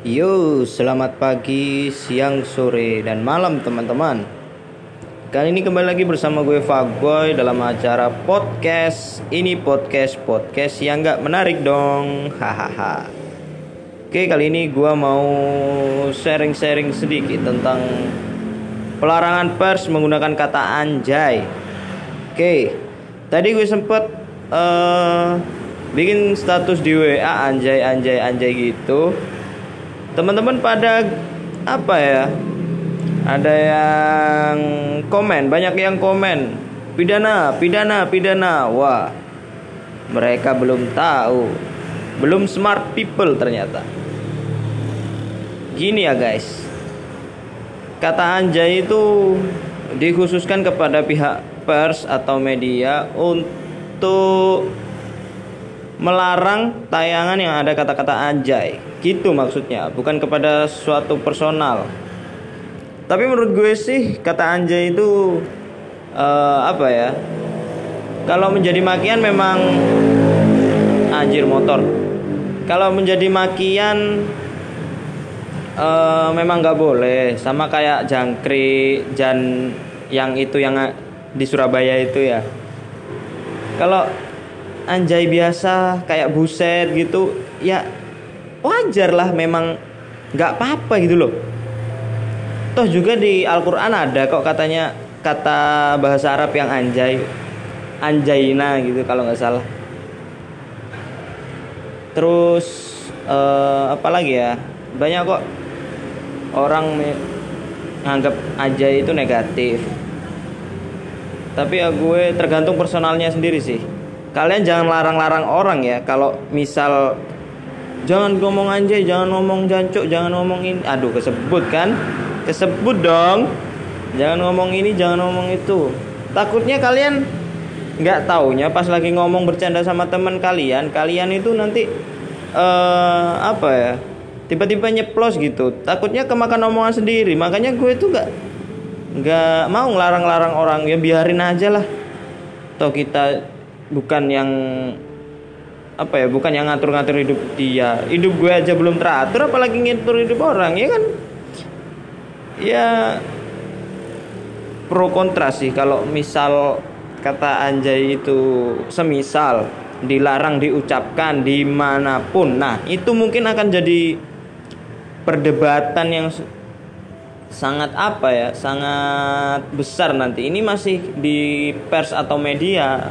Yo, selamat pagi, siang, sore, dan malam teman-teman. Kali ini kembali lagi bersama gue Fagboy dalam acara podcast. Ini podcast, podcast yang gak menarik dong. Hahaha. Oke, kali ini gue mau sharing-sharing sedikit tentang Pelarangan pers menggunakan kata anjay. Oke, tadi gue sempet uh, bikin status di WA anjay anjay anjay gitu. Teman-teman pada apa ya ada yang komen banyak yang komen. Pidana pidana pidana. Wah mereka belum tahu. Belum smart people ternyata. Gini ya guys. Kata anjay itu dikhususkan kepada pihak pers atau media untuk melarang tayangan yang ada kata-kata anjay gitu maksudnya bukan kepada suatu personal. Tapi menurut gue sih kata anjay itu uh, apa ya kalau menjadi makian memang anjir motor. Kalau menjadi makian uh, memang nggak boleh. Sama kayak jangkrik jan yang itu yang di Surabaya itu ya kalau anjay biasa kayak buset gitu ya wajar lah memang nggak apa-apa gitu loh. Toh juga di Al-Quran ada kok katanya kata bahasa Arab yang anjay anjayna gitu kalau nggak salah. Terus uh, apa lagi ya? Banyak kok orang menganggap anjay itu negatif tapi ya gue tergantung personalnya sendiri sih. Kalian jangan larang-larang orang ya. Kalau misal jangan ngomong anjay jangan ngomong jancuk jangan ngomong ini. Aduh kesebut kan? Kesebut dong. Jangan ngomong ini jangan ngomong itu. Takutnya kalian nggak taunya pas lagi ngomong bercanda sama teman kalian kalian itu nanti uh, apa ya tiba-tiba nyeplos gitu. Takutnya kemakan omongan sendiri. Makanya gue itu nggak nggak mau ngelarang-larang orang ya biarin aja lah. Toh kita bukan yang apa ya bukan yang ngatur-ngatur hidup dia. Hidup gue aja belum teratur apalagi ngatur hidup orang ya kan? Ya pro kontra sih. Kalau misal kata anjay itu semisal dilarang diucapkan di mana pun. Nah itu mungkin akan jadi perdebatan yang sangat apa ya sangat besar nanti. Ini masih di pers atau media.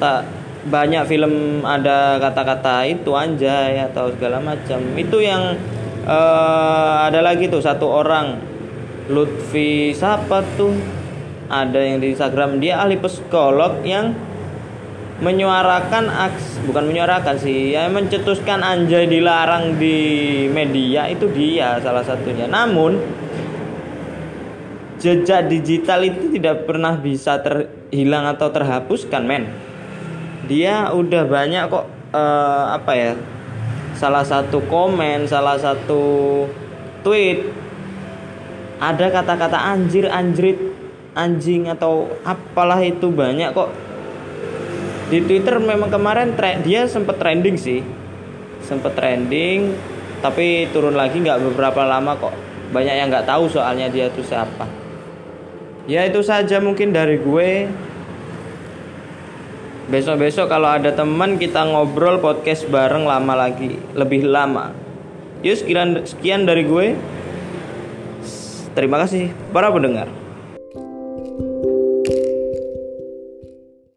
Tak banyak film ada kata-kata itu anjay atau segala macam. Itu yang uh, ada lagi tuh satu orang. Lutfi siapa tuh? Ada yang di Instagram. Dia ahli psikolog yang menyuarakan aks bukan menyuarakan sih ya mencetuskan anjay dilarang di media itu dia salah satunya. Namun jejak digital itu tidak pernah bisa terhilang atau terhapuskan men. Dia udah banyak kok uh, apa ya salah satu komen salah satu tweet ada kata-kata anjir anjrit anjing atau apalah itu banyak kok di Twitter memang kemarin dia sempat trending sih sempat trending tapi turun lagi nggak beberapa lama kok banyak yang nggak tahu soalnya dia itu siapa ya itu saja mungkin dari gue Besok-besok kalau ada teman kita ngobrol podcast bareng lama lagi, lebih lama. Yuk sekian sekian dari gue. Terima kasih para pendengar.